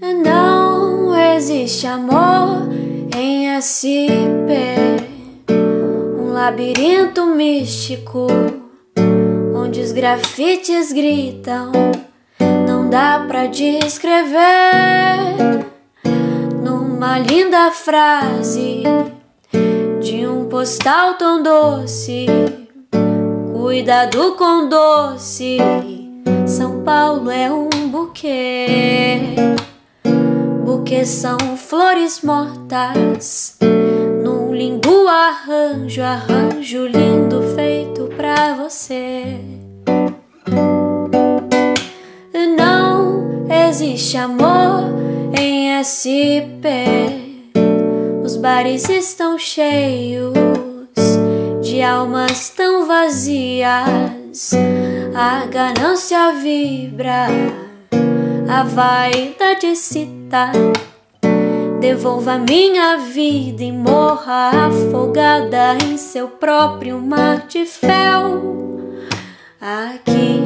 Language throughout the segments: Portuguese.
Não existe amor em SP, um labirinto místico onde os grafites gritam. Não dá pra descrever numa linda frase de um postal tão doce. Cuidado com doce. São Paulo é um buquê. Buquê são flores mortas. Num lindo arranjo, arranjo lindo feito pra você. Não existe amor em SP. Os bares estão cheios de almas tão vazias. A ganância vibra, a vaidade cita. Devolva minha vida e morra afogada em seu próprio mar de fel. Aqui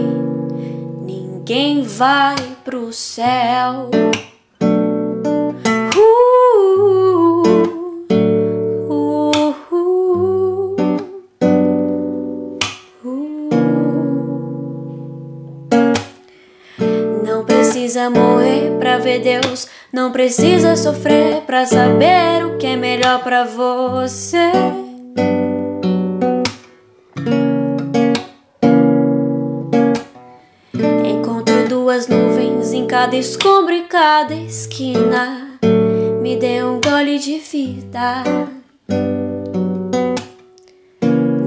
ninguém vai pro céu. Precisa morrer pra ver Deus, não precisa sofrer pra saber o que é melhor pra você. Encontro duas nuvens em cada escombro e cada esquina. Me dê um gole de vida.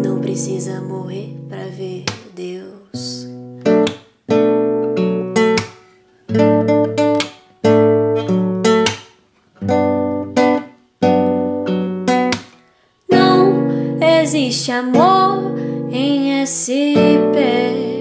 Não precisa morrer pra ver existe amor em SP.